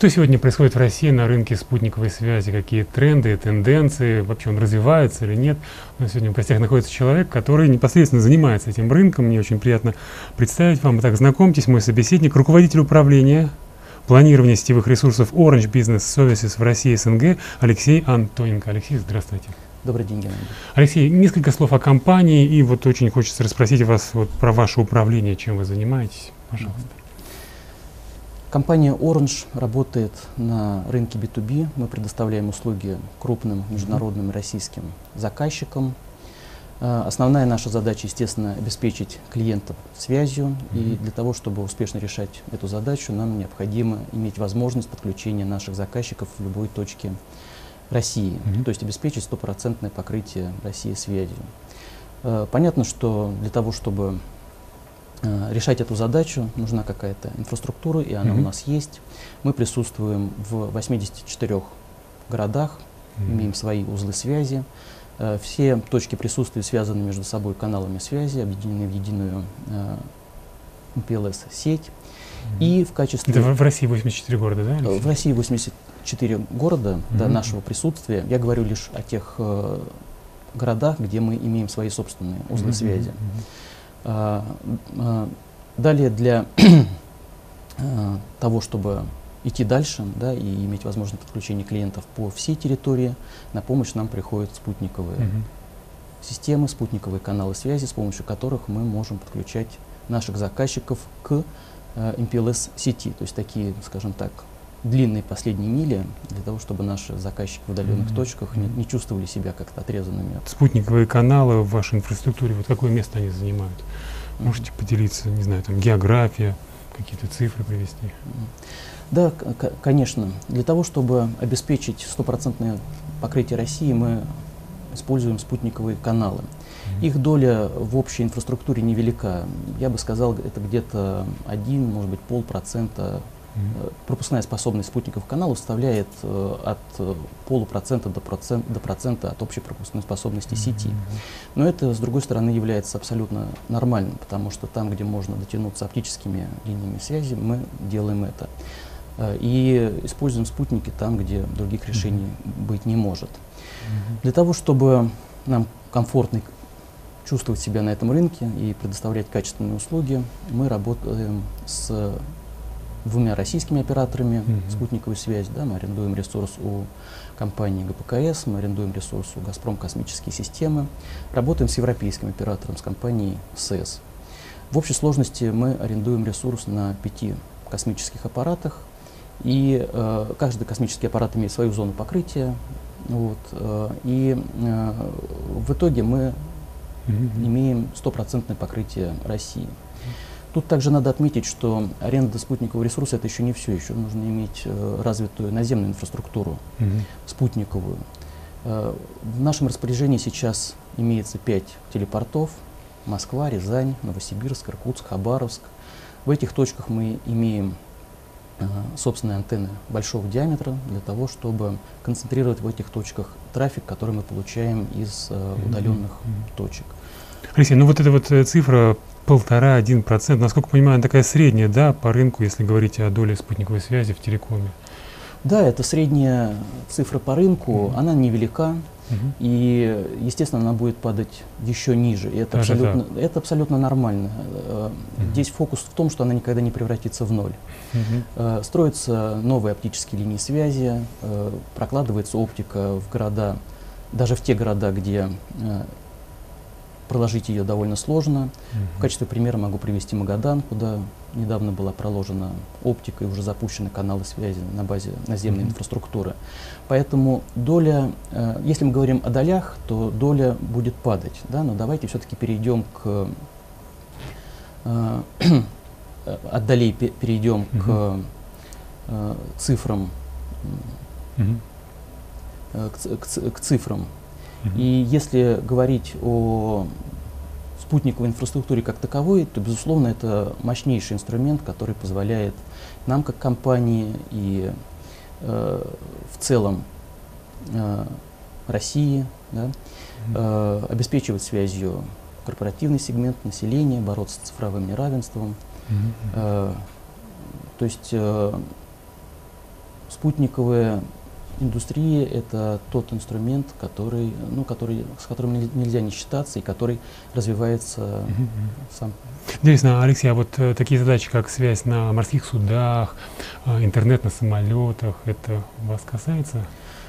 Что сегодня происходит в России на рынке спутниковой связи? Какие тренды, тенденции? Вообще он развивается или нет? У нас сегодня в гостях находится человек, который непосредственно занимается этим рынком. Мне очень приятно представить вам. Итак, знакомьтесь, мой собеседник, руководитель управления планирования сетевых ресурсов Orange Business Services в России СНГ Алексей Антоненко. Алексей, здравствуйте. Добрый день, Геннадий. Алексей, несколько слов о компании, и вот очень хочется расспросить вас вот про ваше управление, чем вы занимаетесь. Пожалуйста. Компания Orange работает на рынке B2B. Мы предоставляем услуги крупным международным российским заказчикам. Э, основная наша задача, естественно, обеспечить клиентов связью. И для того, чтобы успешно решать эту задачу, нам необходимо иметь возможность подключения наших заказчиков в любой точке России. Mm-hmm. То есть обеспечить стопроцентное покрытие России связью. Э, понятно, что для того, чтобы решать эту задачу нужна какая-то инфраструктура, и она mm-hmm. у нас есть. Мы присутствуем в 84 городах, mm-hmm. имеем свои узлы связи. Э, все точки присутствия связаны между собой каналами связи, объединены в единую э, MPLS-сеть. Mm-hmm. И в качестве... Это в России 84 города, да? В России 84 города mm-hmm. до нашего присутствия. Я говорю лишь о тех э, городах, где мы имеем свои собственные узлы mm-hmm. связи. Mm-hmm. А, а, далее для а, того, чтобы идти дальше да, и иметь возможность подключения клиентов по всей территории, на помощь нам приходят спутниковые -huh. системы, спутниковые каналы связи, с помощью которых мы можем подключать наших заказчиков к э, MPLS-сети, то есть такие, скажем так, длинные последние мили для того, чтобы наши заказчики в удаленных mm-hmm. точках не, не чувствовали себя как-то отрезанными. От... Спутниковые каналы в вашей инфраструктуре, вот какое место они занимают? Mm-hmm. Можете поделиться, не знаю, там география, какие-то цифры привести? Mm-hmm. Да, конечно. Для того, чтобы обеспечить стопроцентное покрытие России, мы используем спутниковые каналы. Mm-hmm. Их доля в общей инфраструктуре невелика. Я бы сказал, это где-то один, может быть, полпроцента пропускная способность спутников канала составляет э, от э, полупроцента до, процент, до процента от общей пропускной способности сети. Но это, с другой стороны, является абсолютно нормальным, потому что там, где можно дотянуться оптическими линиями связи, мы делаем это. И используем спутники там, где других решений быть не может. Для того, чтобы нам комфортно чувствовать себя на этом рынке и предоставлять качественные услуги, мы работаем с двумя российскими операторами mm-hmm. спутниковой связи. Да, мы арендуем ресурс у компании ГПКС, мы арендуем ресурс у «Газпром Космические системы». Работаем с европейским оператором, с компанией СЭС. В общей сложности мы арендуем ресурс на пяти космических аппаратах. И э, каждый космический аппарат имеет свою зону покрытия. Вот, э, и э, в итоге мы mm-hmm. имеем стопроцентное покрытие России. Тут также надо отметить, что аренда спутникового ресурса это еще не все, еще нужно иметь э, развитую наземную инфраструктуру угу. спутниковую. Э, в нашем распоряжении сейчас имеется пять телепортов: Москва, Рязань, Новосибирск, Иркутск, Хабаровск. В этих точках мы имеем э, собственные антенны большого диаметра для того, чтобы концентрировать в этих точках трафик, который мы получаем из э, удаленных mm-hmm. точек. Алексей, ну вот эта вот э, цифра полтора-один процент, насколько понимаю, она такая средняя, да, по рынку, если говорить о доле спутниковой связи в телекоме. Да, это средняя цифра по рынку, mm-hmm. она невелика, mm-hmm. и, естественно, она будет падать еще ниже. И это, абсолютно, это абсолютно нормально. Mm-hmm. Здесь фокус в том, что она никогда не превратится в ноль. Mm-hmm. Строятся новые оптические линии связи, э, прокладывается оптика в города, даже в те города, где проложить ее довольно сложно. Угу. В качестве примера могу привести Магадан, куда недавно была проложена оптика и уже запущены каналы связи на базе наземной угу. инфраструктуры. Поэтому доля, э, если мы говорим о долях, то доля будет падать. Да? Но давайте все-таки перейдем к э, от долей перейдем угу. к э, цифрам, угу. к, к, к цифрам и если говорить о спутниковой инфраструктуре как таковой, то, безусловно, это мощнейший инструмент, который позволяет нам, как компании и э, в целом э, России, да, э, обеспечивать связью корпоративный сегмент населения, бороться с цифровым неравенством. Э, то есть э, спутниковая индустрия — это тот инструмент, который, ну, который, с которым нельзя не считаться и который развивается mm-hmm. сам. Интересно, Алексей, а вот э, такие задачи, как связь на морских судах, э, интернет на самолетах, это вас касается?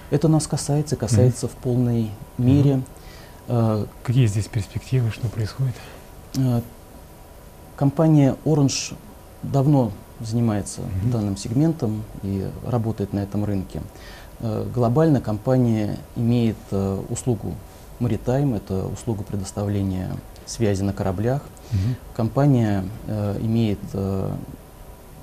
Это нас касается, касается mm-hmm. в полной мере. Mm-hmm. Э, Какие здесь перспективы, что происходит? Э, компания Orange давно занимается mm-hmm. данным сегментом и работает на этом рынке. Э, глобально компания имеет э, услугу Maritime, это услуга предоставления связи на кораблях. Угу. Компания э, имеет э,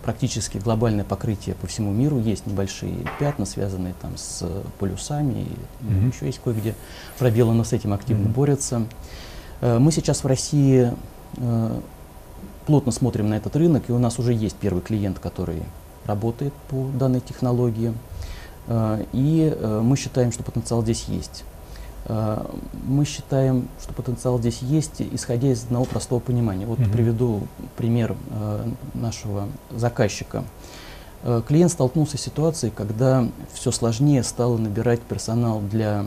практически глобальное покрытие по всему миру. Есть небольшие пятна, связанные там с полюсами, и, угу. еще есть кое-где пробелы, но с этим активно угу. борются. Э, мы сейчас в России э, плотно смотрим на этот рынок, и у нас уже есть первый клиент, который работает по данной технологии. Э, и э, мы считаем, что потенциал здесь есть. Э, мы считаем, что потенциал здесь есть, исходя из одного простого понимания. Вот mm-hmm. приведу пример нашего заказчика. Клиент столкнулся с ситуацией, когда все сложнее стало набирать персонал для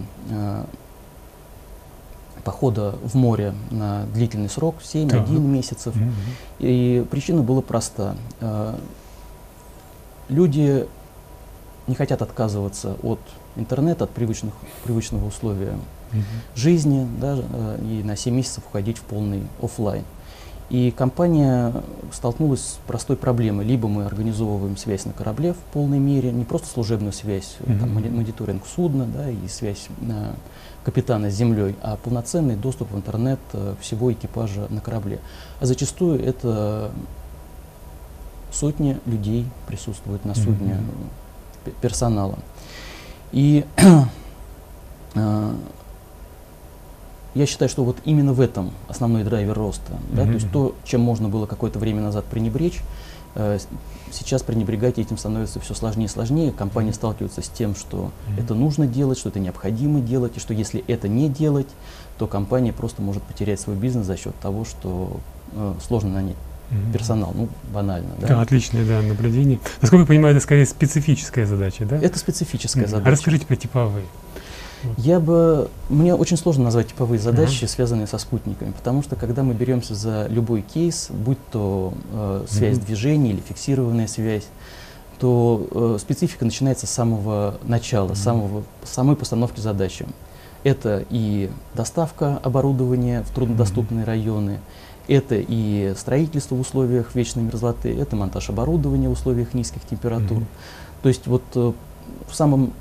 похода в море на длительный срок, 7-1 uh-huh. месяцев. Uh-huh. И причина была проста. Люди не хотят отказываться от интернета, от привычных, привычного условия mm-hmm. жизни, да, э, и на 7 месяцев уходить в полный офлайн. И компания столкнулась с простой проблемой. Либо мы организовываем связь на корабле в полной мере, не просто служебную связь, mm-hmm. там, мониторинг судна да, и связь на капитана с землей, а полноценный доступ в интернет э, всего экипажа на корабле. А зачастую это сотни людей присутствуют на судне. Mm-hmm персонала. И э, я считаю, что вот именно в этом основной драйвер роста. Mm-hmm. Да, то есть то, чем можно было какое-то время назад пренебречь, э, сейчас пренебрегать этим становится все сложнее и сложнее. Компания сталкивается с тем, что mm-hmm. это нужно делать, что это необходимо делать, и что если это не делать, то компания просто может потерять свой бизнес за счет того, что э, сложно нанять персонал, ну, банально. Да? Да, отличное да, наблюдение. Насколько я понимаю, это скорее специфическая задача, да? Это специфическая mm-hmm. задача. А расскажите про типовые. Я бы, мне очень сложно назвать типовые задачи, uh-huh. связанные со спутниками, потому что когда мы беремся за любой кейс, будь то э, связь uh-huh. движения или фиксированная связь, то э, специфика начинается с самого начала, uh-huh. самого, самой постановки задачи. Это и доставка оборудования в труднодоступные uh-huh. районы, это и строительство в условиях вечной мерзлоты, это монтаж оборудования в условиях низких температур. Mm-hmm. То есть вот э, в самом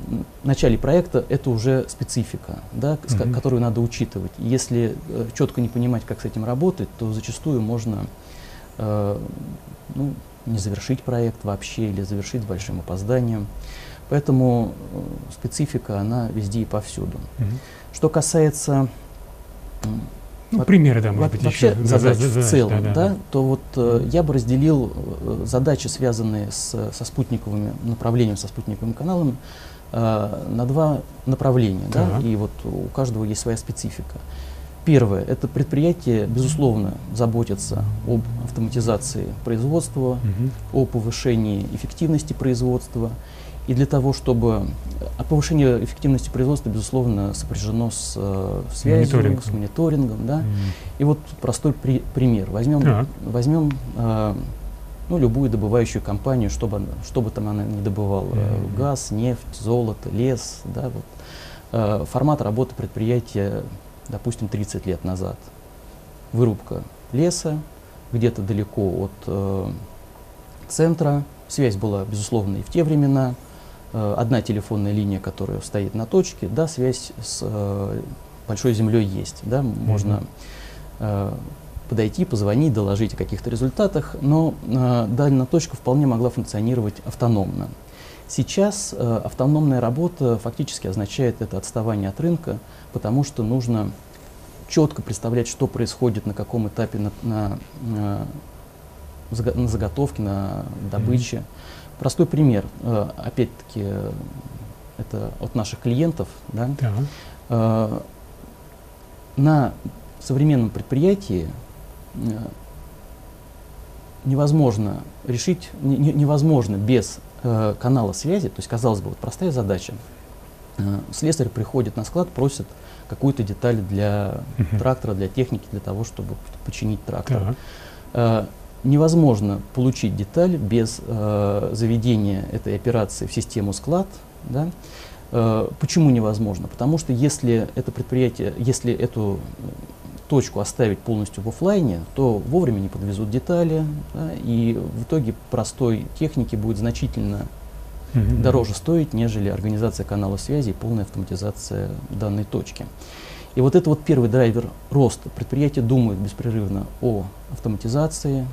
начале проекта это уже специфика, да, mm-hmm. которую надо учитывать. Если э, четко не понимать, как с этим работать, то зачастую можно э, ну, не завершить проект вообще или завершить с большим опозданием. Поэтому э, специфика, она везде и повсюду. Mm-hmm. Что касается ну, примеры, да, может быть, вообще еще. задач да, в целом, да, да, да, то вот э, я бы разделил э, задачи, связанные с, со спутниковыми направлением, со спутниковым каналом, э, на два направления, да, да, и вот у каждого есть своя специфика. Первое, это предприятие, безусловно, заботится об автоматизации производства, угу. о повышении эффективности производства, и для того, чтобы а повышение эффективности производства, безусловно, сопряжено с э, связью, Мониторинг. с мониторингом. Да? Mm. И вот простой при, пример. Возьмем, yeah. возьмем э, ну, любую добывающую компанию, чтобы, чтобы там она не добывала mm. газ, нефть, золото, лес. Да, вот. э, формат работы предприятия, допустим, 30 лет назад. Вырубка леса где-то далеко от э, центра. Связь была, безусловно, и в те времена. Э, одна телефонная линия, которая стоит на точке, да, связь с э, большой землей есть, да, можно э, подойти, позвонить, доложить о каких-то результатах, но э, данная точка вполне могла функционировать автономно. Сейчас э, автономная работа фактически означает это отставание от рынка, потому что нужно четко представлять, что происходит на каком этапе на, на, на, на заготовке, на добыче. Mm-hmm Простой пример, э, опять-таки, это от наших клиентов. Да? Да. Э, на современном предприятии э, невозможно решить, не, невозможно без э, канала связи, то есть, казалось бы, вот простая задача. Э, слесарь приходит на склад, просит какую-то деталь для uh-huh. трактора, для техники, для того, чтобы починить трактор. Uh-huh. Невозможно получить деталь без э, заведения этой операции в систему склад. Да? Э, почему невозможно? Потому что если это предприятие, если эту точку оставить полностью в офлайне, то вовремя не подвезут детали, да, и в итоге простой техники будет значительно mm-hmm. дороже стоить, нежели организация канала связи и полная автоматизация данной точки. И вот это вот первый драйвер роста. Предприятия думают беспрерывно о автоматизации,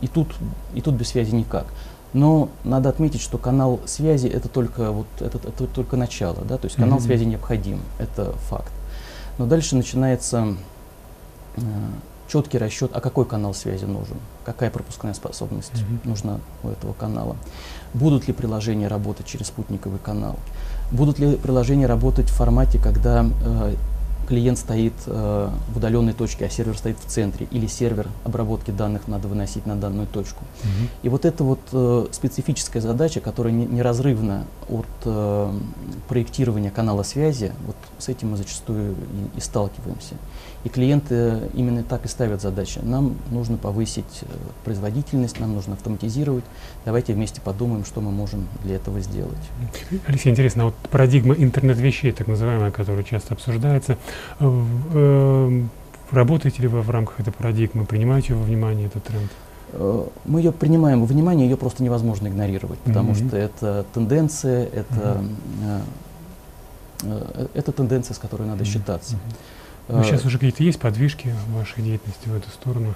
и, тут, и тут без связи никак. Но надо отметить, что канал связи это только, вот, это, это только начало, да? то есть канал mm-hmm. связи необходим, это факт. Но дальше начинается э, четкий расчет, а какой канал связи нужен, какая пропускная способность mm-hmm. нужна у этого канала. Будут ли приложения работать через спутниковый канал? Будут ли приложения работать в формате, когда э, клиент стоит э, в удаленной точке, а сервер стоит в центре, или сервер обработки данных надо выносить на данную точку. Mm-hmm. И вот это вот э, специфическая задача, которая не, неразрывна от э, проектирования канала связи, вот с этим мы зачастую и, и сталкиваемся. И клиенты именно так и ставят задачи. Нам нужно повысить э, производительность, нам нужно автоматизировать. Давайте вместе подумаем, что мы можем для этого сделать. Алексей, интересно, вот парадигма интернет-вещей, так называемая, которая часто обсуждается, э, э, работаете ли вы в рамках этой парадигмы, принимаете во внимание этот тренд? Мы ее принимаем во внимание, ее просто невозможно игнорировать, потому mm-hmm. что это тенденция, это, mm-hmm. это тенденция, с которой надо mm-hmm. считаться. Mm-hmm. Ну, сейчас уже какие-то есть подвижки в вашей деятельности в эту сторону?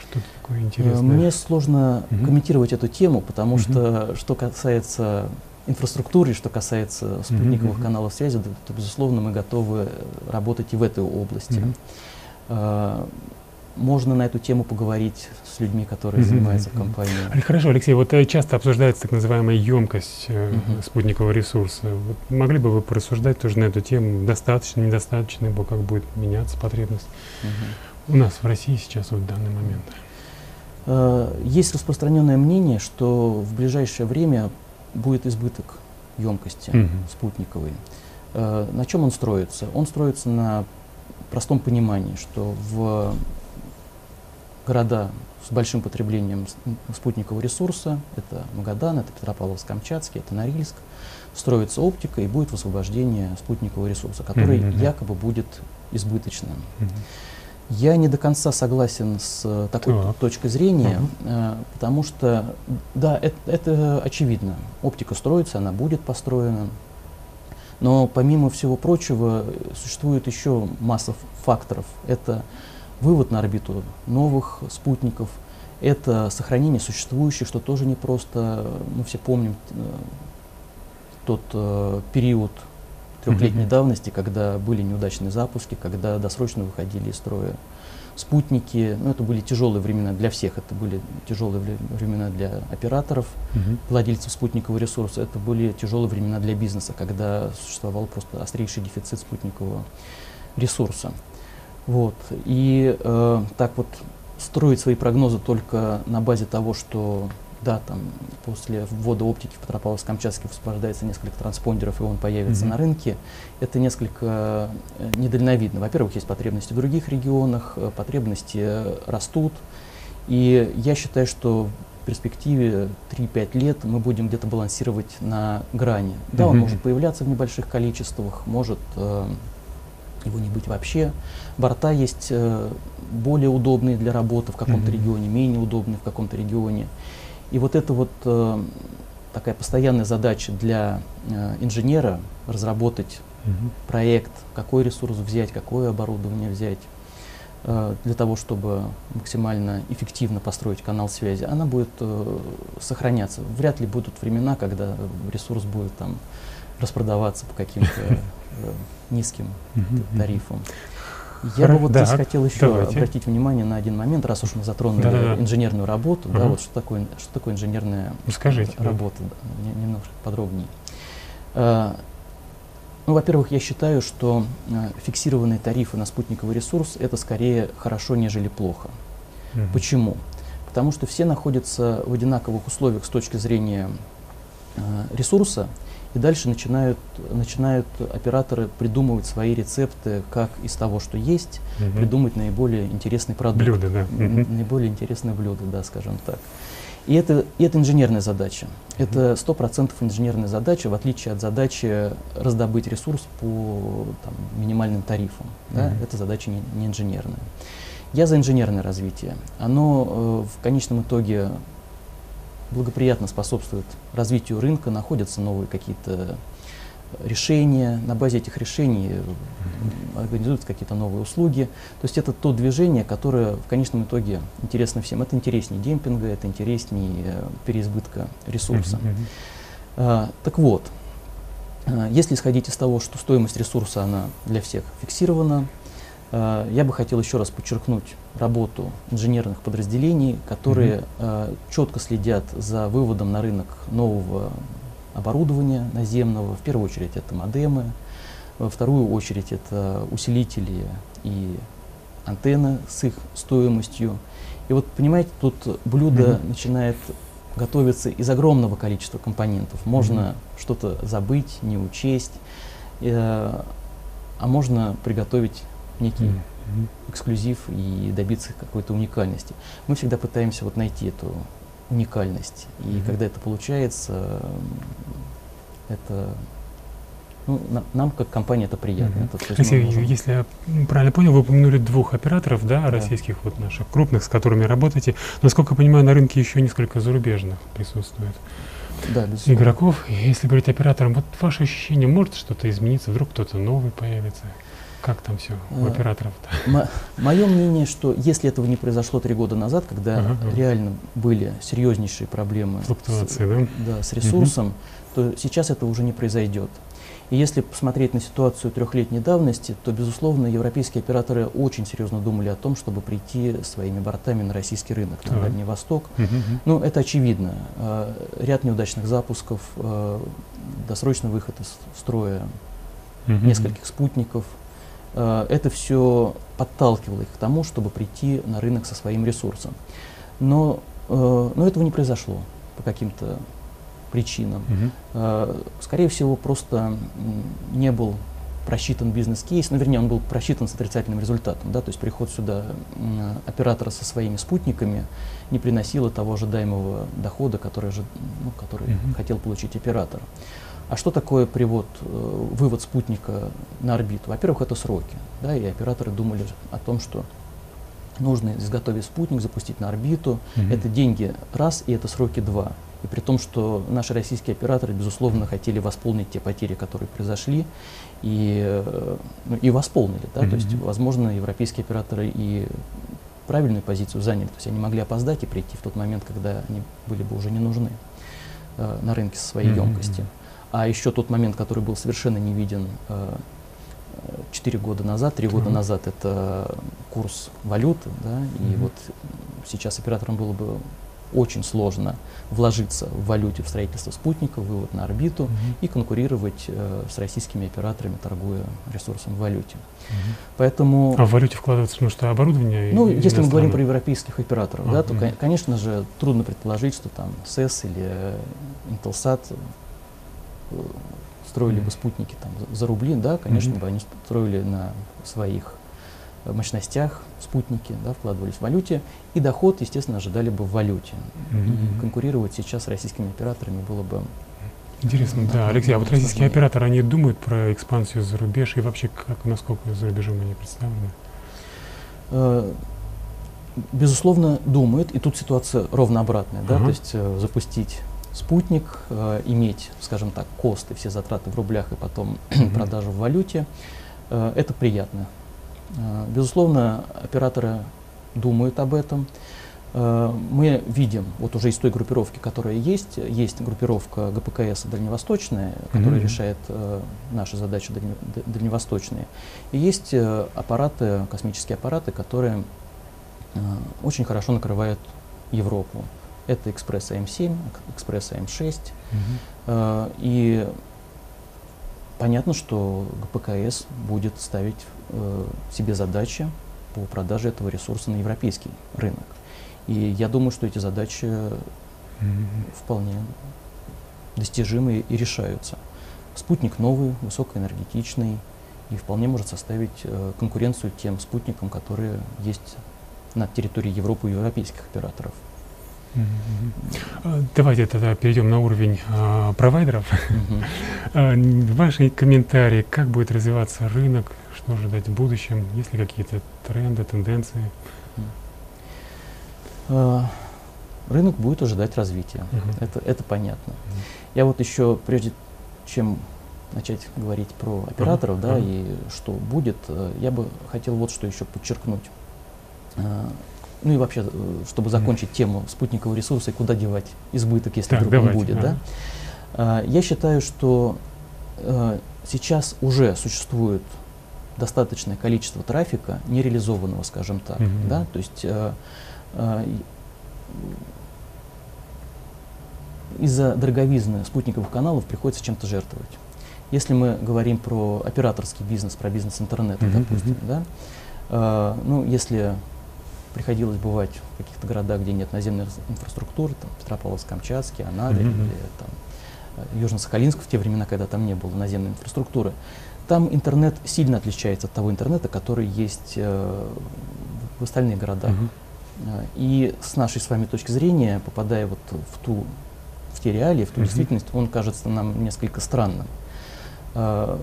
Что-то такое интересное? Мне сложно угу. комментировать эту тему, потому угу. что, что касается инфраструктуры, что касается спутниковых угу. каналов связи, то, то, безусловно, мы готовы работать и в этой области. Угу можно на эту тему поговорить с людьми, которые mm-hmm. занимаются компанией. Хорошо, Алексей, вот э, часто обсуждается так называемая емкость э, mm-hmm. спутникового ресурса. Вот могли бы вы порассуждать тоже на эту тему, достаточно, недостаточно, либо как будет меняться потребность mm-hmm. у нас в России сейчас вот в данный момент? Э, есть распространенное мнение, что в ближайшее время будет избыток емкости mm-hmm. спутниковой. Э, на чем он строится? Он строится на простом понимании, что в города с большим потреблением спутникового ресурса, это Магадан, это Петропавловск-Камчатский, это Норильск, строится оптика и будет высвобождение спутникового ресурса, который mm-hmm. якобы будет избыточным. Mm-hmm. Я не до конца согласен с э, такой так. точкой зрения, uh-huh. потому что, да, это, это очевидно. Оптика строится, она будет построена. Но помимо всего прочего, существует еще масса факторов. Это вывод на орбиту новых спутников, это сохранение существующих, что тоже непросто. Мы все помним э, тот э, период трехлетней mm-hmm. давности, когда были неудачные запуски, когда досрочно выходили из строя спутники. Ну, это были тяжелые времена для всех, это были тяжелые времена для операторов, mm-hmm. владельцев спутникового ресурса, это были тяжелые времена для бизнеса, когда существовал просто острейший дефицит спутникового ресурса. Вот. И э, так вот строить свои прогнозы только на базе того, что да, там после ввода оптики в Петропавловск-Камчатске высвобождается несколько транспондеров, и он появится mm-hmm. на рынке, это несколько э, недальновидно. Во-первых, есть потребности в других регионах, э, потребности растут, и я считаю, что в перспективе 3-5 лет мы будем где-то балансировать на грани. Да, mm-hmm. он может появляться в небольших количествах, может э, его не быть вообще. Борта есть э, более удобные для работы в каком-то mm-hmm. регионе, менее удобные в каком-то регионе. И вот это вот э, такая постоянная задача для э, инженера разработать mm-hmm. проект, какой ресурс взять, какое оборудование взять э, для того, чтобы максимально эффективно построить канал связи, она будет э, сохраняться. Вряд ли будут времена, когда ресурс будет там распродаваться по каким-то э, низким тарифам. Я бы вот здесь хотел еще давайте. обратить внимание на один момент, раз уж мы затронули да, да, да. инженерную работу, угу. да, вот что такое, что такое инженерная работа, да. немножко подробнее. А, ну, во-первых, я считаю, что а, фиксированные тарифы на спутниковый ресурс это скорее хорошо, нежели плохо. Угу. Почему? Потому что все находятся в одинаковых условиях с точки зрения э, ресурса, и дальше начинают, начинают операторы придумывать свои рецепты, как из того, что есть, угу. придумать наиболее интересный продукт. Блюдо, да. Наиболее интересное блюдо, да, скажем так. И это, и это инженерная задача. Это сто процентов инженерная задача, в отличие от задачи раздобыть ресурс по там, минимальным тарифам. Да? Mm-hmm. Это задача не, не инженерная. Я за инженерное развитие. Оно э, в конечном итоге благоприятно способствует развитию рынка, находятся новые какие-то решения, на базе этих решений организуются какие-то новые услуги. То есть это то движение, которое в конечном итоге интересно всем. Это интереснее демпинга, это интереснее э, переизбытка ресурса. А, так вот, а, если исходить из того, что стоимость ресурса она для всех фиксирована, я бы хотел еще раз подчеркнуть работу инженерных подразделений, которые mm-hmm. четко следят за выводом на рынок нового оборудования наземного. В первую очередь это модемы, во вторую очередь это усилители и антенны с их стоимостью. И вот, понимаете, тут блюдо mm-hmm. начинает готовиться из огромного количества компонентов. Можно mm-hmm. что-то забыть, не учесть, э, а можно приготовить некий mm-hmm. эксклюзив и добиться какой-то уникальности. Мы всегда пытаемся вот найти эту уникальность. И mm-hmm. когда это получается, это ну, на, нам как компания это приятно. Mm-hmm. Это, Алексей, можем... если я правильно понял, вы упомянули двух операторов, да, да, российских вот наших крупных, с которыми работаете. Насколько я понимаю, на рынке еще несколько зарубежных присутствует. Да, игроков. Если говорить операторам, вот ваше ощущение, может что-то измениться, вдруг кто-то новый появится? Как там все у а, операторов-то? Мое мнение, что если этого не произошло три года назад, когда ага, реально были серьезнейшие проблемы Флуктуации, с, да? Да, с ресурсом, угу. то сейчас это уже не произойдет. И если посмотреть на ситуацию трехлетней давности, то, безусловно, европейские операторы очень серьезно думали о том, чтобы прийти своими бортами на российский рынок, на Дальний Восток. Uh Ну, это очевидно. А, ряд неудачных запусков, а, досрочный выход из строя нескольких спутников – это все подталкивало их к тому, чтобы прийти на рынок со своим ресурсом. Но, э, но этого не произошло по каким-то причинам. Угу. Скорее всего, просто не был просчитан бизнес-кейс, ну, вернее, он был просчитан с отрицательным результатом, да, то есть приход сюда оператора со своими спутниками не приносило того ожидаемого дохода, который, ну, который uh хотел получить оператор. А что такое привод, э, вывод спутника на орбиту? Во-первых, это сроки. Да, и операторы думали о том, что нужно изготовить спутник, запустить на орбиту. Mm-hmm. Это деньги раз, и это сроки два. И при том, что наши российские операторы, безусловно, хотели восполнить те потери, которые произошли, и, ну, и восполнили. Да? Mm-hmm. То есть, возможно, европейские операторы и правильную позицию заняли. То есть они могли опоздать и прийти в тот момент, когда они были бы уже не нужны э, на рынке со своей mm-hmm. емкости. А еще тот момент, который был совершенно не виден э, 4 года назад, 3 года назад, это курс валюты, да, и вот сейчас операторам было бы очень сложно вложиться в валюте в строительство спутника, вывод на орбиту mm-hmm. и конкурировать э, с российскими операторами, торгуя ресурсом в валюте. Mm-hmm. Поэтому... А в валюте вкладывается, потому что оборудование? Ну, если мы говорим про европейских операторов, mm-hmm. да, то, mm-hmm. конечно же, трудно предположить, что там СЭС или Intelsat строили бы спутники там, за рубли, да, конечно бы они строили на своих э, мощностях спутники, да, вкладывались в валюте, и доход, естественно, ожидали бы в валюте. И конкурировать сейчас с российскими операторами было бы Интересно, да. Алексей, а вот российские операторы, они думают про экспансию за рубеж и вообще как, насколько за рубежом они представлены? Э, безусловно, думают, и тут ситуация ровно обратная, да, то есть э, запустить спутник, э, иметь, скажем так, косты, все затраты в рублях и потом продажу в валюте, э, это приятно. Э, безусловно, операторы думают об этом. Э, мы видим, вот уже из той группировки, которая есть, есть группировка ГПКС дальневосточная, которая mm-hmm. решает э, наши задачи дальне, дальневосточные. И есть э, аппараты, космические аппараты, которые э, очень хорошо накрывают Европу. Это экспресс М7, экспресс М6. Угу. И понятно, что ГПКС будет ставить э, себе задачи по продаже этого ресурса на европейский рынок. И я думаю, что эти задачи вполне достижимы и решаются. Спутник новый, высокоэнергетичный и вполне может составить э, конкуренцию тем спутникам, которые есть на территории Европы и европейских операторов. А, давайте тогда перейдем на уровень а, провайдеров. А, ваши комментарии, как будет развиваться рынок, что ожидать в будущем, есть ли какие-то тренды, тенденции? А, рынок будет ожидать развития, это, это понятно. Я вот еще, прежде чем начать говорить про операторов, uh-huh. да, uh-huh. и что будет, э, я бы хотел вот что еще подчеркнуть. А, ну и вообще, э, чтобы закончить тему спутникового ресурса и куда девать избыток, если так, вдруг он будет. Ага. Да? А, я считаю, что э, сейчас уже существует достаточное количество трафика, нереализованного, скажем так. Mm-hmm. Да? То есть э, из-за дороговизны спутниковых каналов приходится чем-то жертвовать. Если мы говорим про операторский бизнес, про бизнес интернета, mm-hmm. допустим, да, ну, если приходилось бывать в каких-то городах, где нет наземной инфраструктуры, там, Петропавловск-Камчатский, Анадырь mm-hmm. или там, э, Южно-Сахалинск в те времена, когда там не было наземной инфраструктуры. Там интернет сильно отличается от того интернета, который есть э, в остальных городах. Mm-hmm. И с нашей с вами точки зрения, попадая вот в ту в те реалии, в ту mm-hmm. действительность, он кажется нам несколько странным. Э,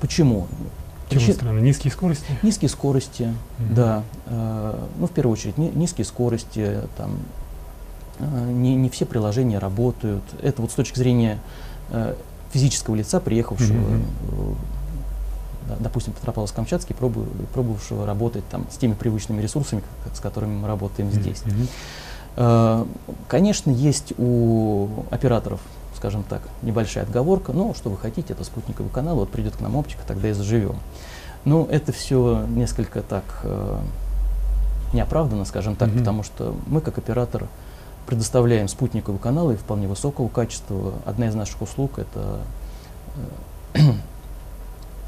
почему? Чего Причи... странно? Низкие скорости? Низкие скорости, mm-hmm. да. Э, ну, в первую очередь, ни, низкие скорости, там, э, не, не все приложения работают. Это вот с точки зрения э, физического лица, приехавшего, mm-hmm. да, допустим, Петропавловск-Камчатский, пробу, пробовавшего работать там, с теми привычными ресурсами, с которыми мы работаем здесь. Э, конечно, есть у операторов скажем так, небольшая отговорка, но что вы хотите, это спутниковый канал, вот придет к нам оптика, тогда и заживем. Ну, это все несколько так э, неоправданно, скажем так, mm-hmm. потому что мы, как оператор, предоставляем спутниковые каналы вполне высокого качества. Одна из наших услуг это э,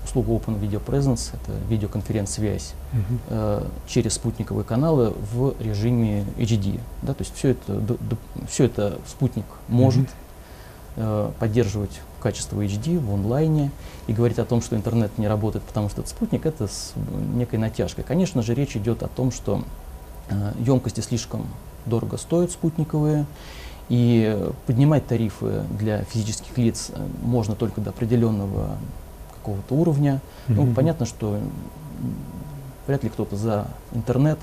услуга Open Video Presence, это видеоконференц-связь mm-hmm. э, через спутниковые каналы в режиме HD. Да, то есть все это, д, д, все это спутник может. Mm-hmm поддерживать качество HD в онлайне и говорить о том, что интернет не работает, потому что это спутник, это с некой натяжкой. Конечно же, речь идет о том, что э, емкости слишком дорого стоят спутниковые, и поднимать тарифы для физических лиц э, можно только до определенного какого-то уровня. Mm-hmm. Ну, понятно, что вряд ли кто-то за интернет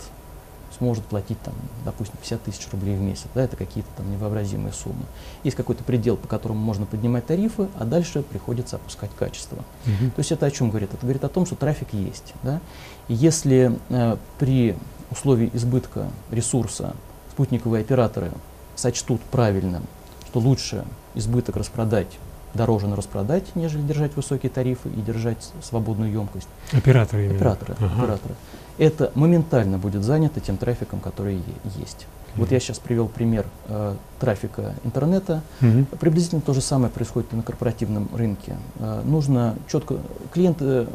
сможет платить, там, допустим, 50 тысяч рублей в месяц. Да, это какие-то там невообразимые суммы. Есть какой-то предел, по которому можно поднимать тарифы, а дальше приходится опускать качество. Угу. То есть это о чем говорит? Это говорит о том, что трафик есть. Да? И если э, при условии избытка ресурса спутниковые операторы сочтут правильным, что лучше избыток распродать дороже на распродать, нежели держать высокие тарифы и держать свободную емкость. Операторы именно. Операторы, ага. операторы это моментально будет занято тем трафиком, который есть. Mm-hmm. Вот я сейчас привел пример э, трафика интернета. Mm-hmm. Приблизительно то же самое происходит и на корпоративном рынке. Э, нужно четко клиенты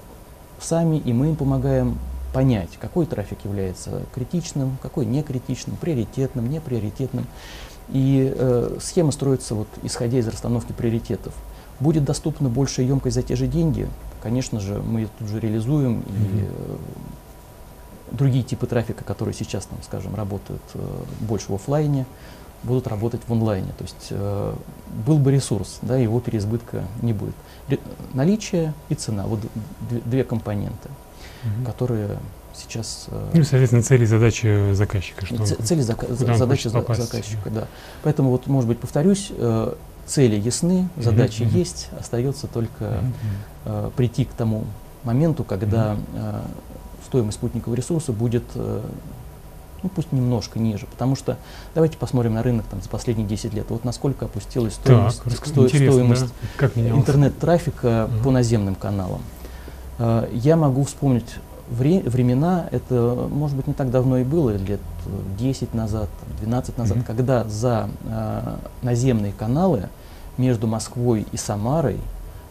сами и мы им помогаем понять, какой трафик является критичным, какой не критичным, приоритетным, неприоритетным. И э, схема строится вот исходя из расстановки приоритетов. Будет доступна большая емкость за те же деньги, конечно же, мы ее тут же реализуем mm-hmm. и э, другие типы трафика, которые сейчас, там, скажем, работают э, больше в офлайне, будут работать в онлайне. То есть э, был бы ресурс, да, его переизбытка не будет. Ре наличие и цена, вот две компоненты, угу. которые сейчас... Э, ну, соответственно, цели и задачи заказчика. Что цели зака задачи за заказчика, да. Поэтому, вот, может быть, повторюсь, э, цели ясны, задачи угу. есть, остается только угу. э, прийти к тому моменту, когда угу. э, стоимость спутникового ресурса будет, э, ну пусть немножко ниже, потому что давайте посмотрим на рынок там, за последние 10 лет. Вот насколько опустилась стоимость, так, сто, стоимость да? интернет-трафика угу. по наземным каналам. Э, я могу вспомнить вре времена, это, может быть, не так давно и было, лет 10 назад, 12 назад, mm когда за э, наземные каналы между Москвой и Самарой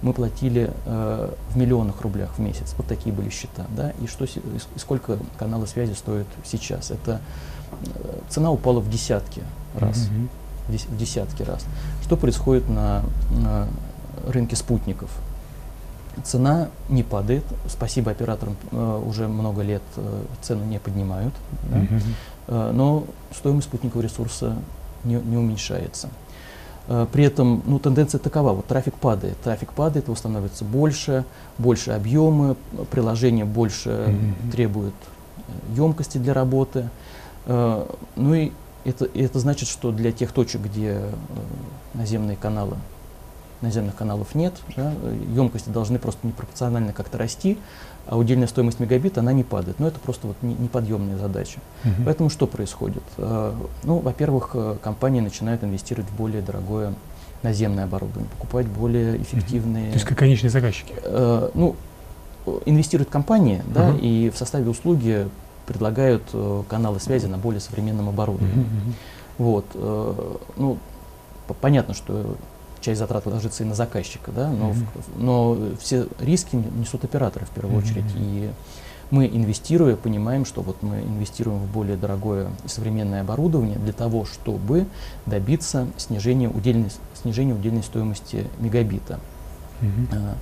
мы платили э, в миллионах рублях в месяц. Вот такие были счета. Да? И, что, и сколько каналы связи стоят сейчас? Это э, цена упала в десятки раз. Mm-hmm. В десятки раз. Что происходит на, на рынке спутников? Цена не падает. Спасибо операторам, э, уже много лет э, цену не поднимают. Да? Mm-hmm. Э, но стоимость спутникового ресурса не, не уменьшается. Э, при этом ну, тенденция такова, вот трафик падает, трафик падает, его становится больше, больше объемы, приложение больше mm-hmm. требует емкости для работы. Ну и это, это значит, что для тех точек, где наземные каналы наземных каналов нет, да, емкости должны просто непропорционально как-то расти, а удельная стоимость мегабита, она не падает. Но это просто вот неподъемная задача. Uh -huh. Поэтому что происходит? Э, ну, во-первых, э, компании начинают инвестировать в более дорогое наземное оборудование, покупать более эффективные... Uh -huh. То есть как конечные заказчики? Э, ну, инвестируют компании, uh -huh. да, и в составе услуги предлагают каналы связи на более современном оборудовании. -huh. Вот, ну, понятно, что часть затрат ложится и на заказчика, да, но, mm-hmm. в, но все риски несут операторы в первую mm-hmm. очередь. И мы, инвестируя, понимаем, что вот мы инвестируем в более дорогое и современное оборудование для того, чтобы добиться снижения удельной, снижения удельной стоимости мегабита. Mm-hmm.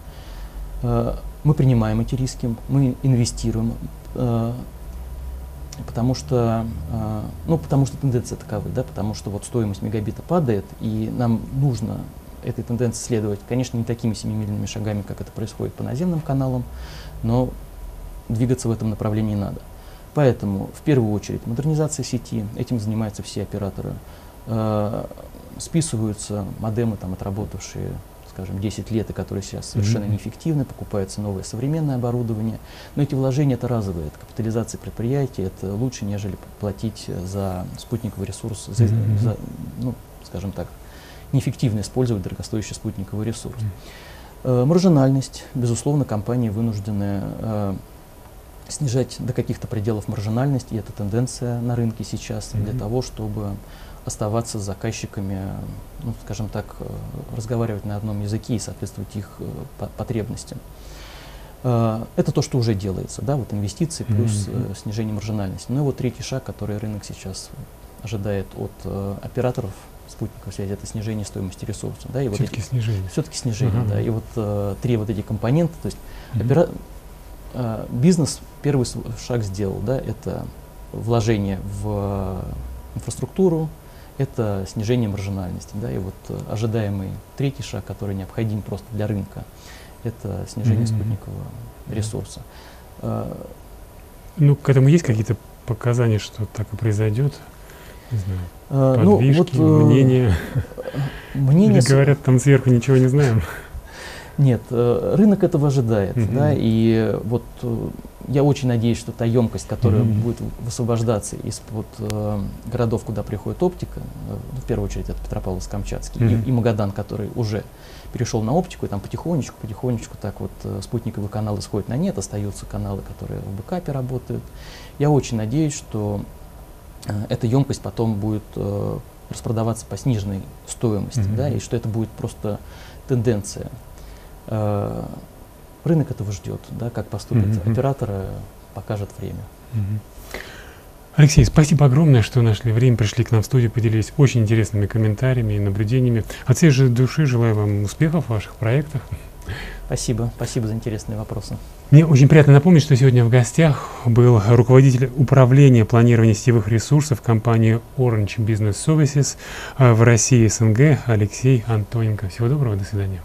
А, мы принимаем эти риски, мы инвестируем, а, потому что, а, ну, потому что тенденция таковы, да, потому что вот стоимость мегабита падает, и нам нужно этой тенденции следовать, конечно, не такими семимильными шагами, как это происходит по наземным каналам, но двигаться в этом направлении надо. Поэтому, в первую очередь, модернизация сети, этим занимаются все операторы. Э, списываются модемы, там, отработавшие, скажем, 10 лет, и которые сейчас совершенно mm-hmm. неэффективны, покупается новое современное оборудование. Но эти вложения это разовые, это капитализация предприятия, это лучше, нежели платить за спутниковый ресурс, за, mm-hmm. за ну, скажем так, неэффективно использовать дорогостоящий спутниковый ресурс. Э, маржинальность. Безусловно, компании вынуждены э, снижать до каких-то пределов маржинальность, и это тенденция на рынке сейчас mm-hmm. для того, чтобы оставаться с заказчиками, ну, скажем так, э, разговаривать на одном языке и соответствовать их э, потребностям. Это то, что уже делается, да, вот инвестиции плюс mm-hmm. снижение маржинальности. Ну и вот третий шаг, который рынок сейчас ожидает от операторов спутниковой связи, это снижение стоимости ресурса. Да, и вот все-таки снижение. Все-таки снижение, uh-huh. да. И вот э, три вот эти компонента, то есть uh-huh. опера... э, бизнес первый шаг сделал, да, это вложение в инфраструктуру, это снижение маржинальности, да, и вот э, ожидаемый третий шаг, который необходим просто для рынка, это снижение mm-hmm. спутникового ресурса. Э, ну, к этому есть какие-то показания, что так и произойдет? Не знаю. А, ну, вот, э, мнения. Мнение... Или говорят, там сверху ничего не знаем. Нет, э, рынок этого ожидает, uh-huh. да, и вот э, я очень надеюсь, что та емкость, которая uh-huh. будет высвобождаться из-под э, городов, куда приходит оптика, э, в первую очередь это Петропавловск-Камчатский uh-huh. и, и Магадан, который уже перешел на оптику, и там потихонечку, потихонечку так вот э, спутниковые каналы сходят на нет, остаются каналы, которые в бэкапе работают. Я очень надеюсь, что Э, эта емкость потом будет э, распродаваться по сниженной стоимости, mm-hmm. да, и что это будет просто тенденция. Э, рынок этого ждет, да, как поступят mm-hmm. операторы, покажет время. Mm-hmm. Алексей, спасибо огромное, что нашли время, пришли к нам в студию, поделились очень интересными комментариями и наблюдениями. От всей же души желаю вам успехов в ваших проектах. Спасибо, спасибо за интересные вопросы. Мне очень приятно напомнить, что сегодня в гостях был руководитель управления планирования сетевых ресурсов компании Orange Business Services э, в России СНГ Алексей Антоненко. Всего доброго, до свидания.